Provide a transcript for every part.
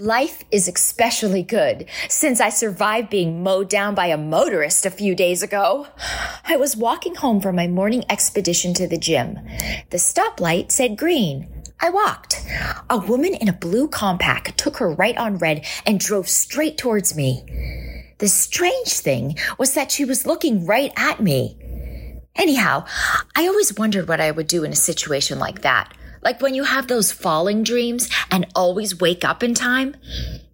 Life is especially good since I survived being mowed down by a motorist a few days ago. I was walking home from my morning expedition to the gym. The stoplight said green. I walked. A woman in a blue compact took her right on red and drove straight towards me. The strange thing was that she was looking right at me. Anyhow, I always wondered what I would do in a situation like that. Like when you have those falling dreams and always wake up in time.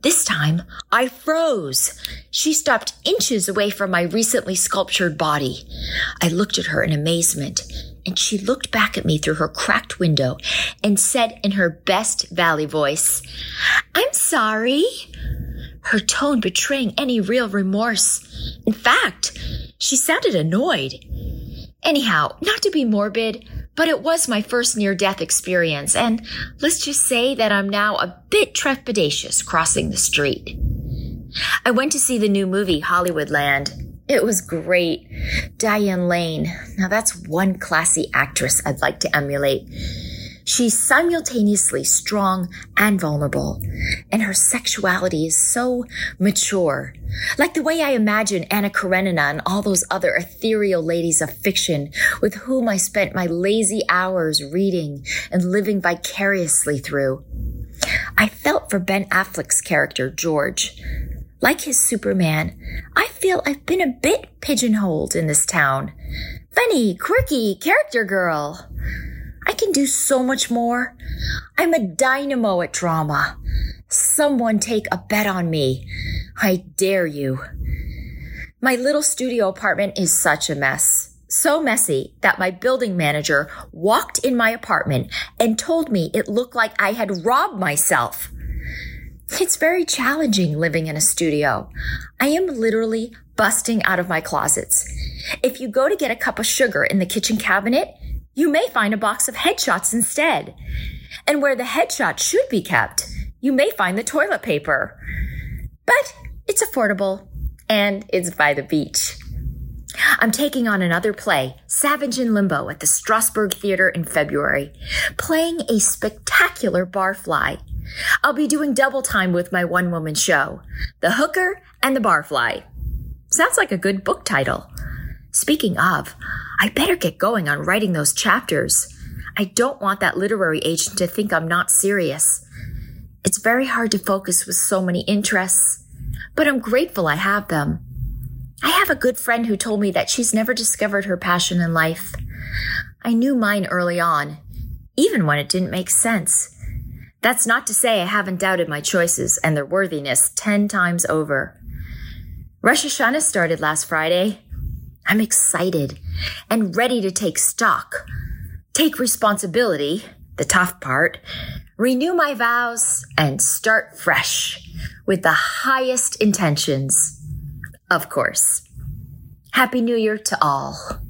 This time, I froze. She stopped inches away from my recently sculptured body. I looked at her in amazement, and she looked back at me through her cracked window and said in her best valley voice, I'm sorry. Her tone betraying any real remorse. In fact, she sounded annoyed. Anyhow, not to be morbid, but it was my first near death experience, and let's just say that I'm now a bit trepidatious crossing the street. I went to see the new movie, Hollywoodland. It was great. Diane Lane. Now that's one classy actress I'd like to emulate. She's simultaneously strong and vulnerable, and her sexuality is so mature. Like the way I imagine Anna Karenina and all those other ethereal ladies of fiction with whom I spent my lazy hours reading and living vicariously through. I felt for Ben Affleck's character, George. Like his Superman, I feel I've been a bit pigeonholed in this town. Funny, quirky character girl. I can do so much more. I'm a dynamo at drama. Someone take a bet on me. I dare you. My little studio apartment is such a mess. So messy that my building manager walked in my apartment and told me it looked like I had robbed myself. It's very challenging living in a studio. I am literally busting out of my closets. If you go to get a cup of sugar in the kitchen cabinet, you may find a box of headshots instead. And where the headshot should be kept, you may find the toilet paper. But it's affordable and it's by the beach. I'm taking on another play, Savage in Limbo, at the Strasberg Theater in February, playing a spectacular barfly. I'll be doing double time with my one woman show, The Hooker and the Barfly. Sounds like a good book title. Speaking of, I better get going on writing those chapters. I don't want that literary agent to think I'm not serious. It's very hard to focus with so many interests, but I'm grateful I have them. I have a good friend who told me that she's never discovered her passion in life. I knew mine early on, even when it didn't make sense. That's not to say I haven't doubted my choices and their worthiness ten times over. Rosh Hashanah started last Friday, I'm excited and ready to take stock, take responsibility, the tough part, renew my vows, and start fresh with the highest intentions. Of course. Happy New Year to all.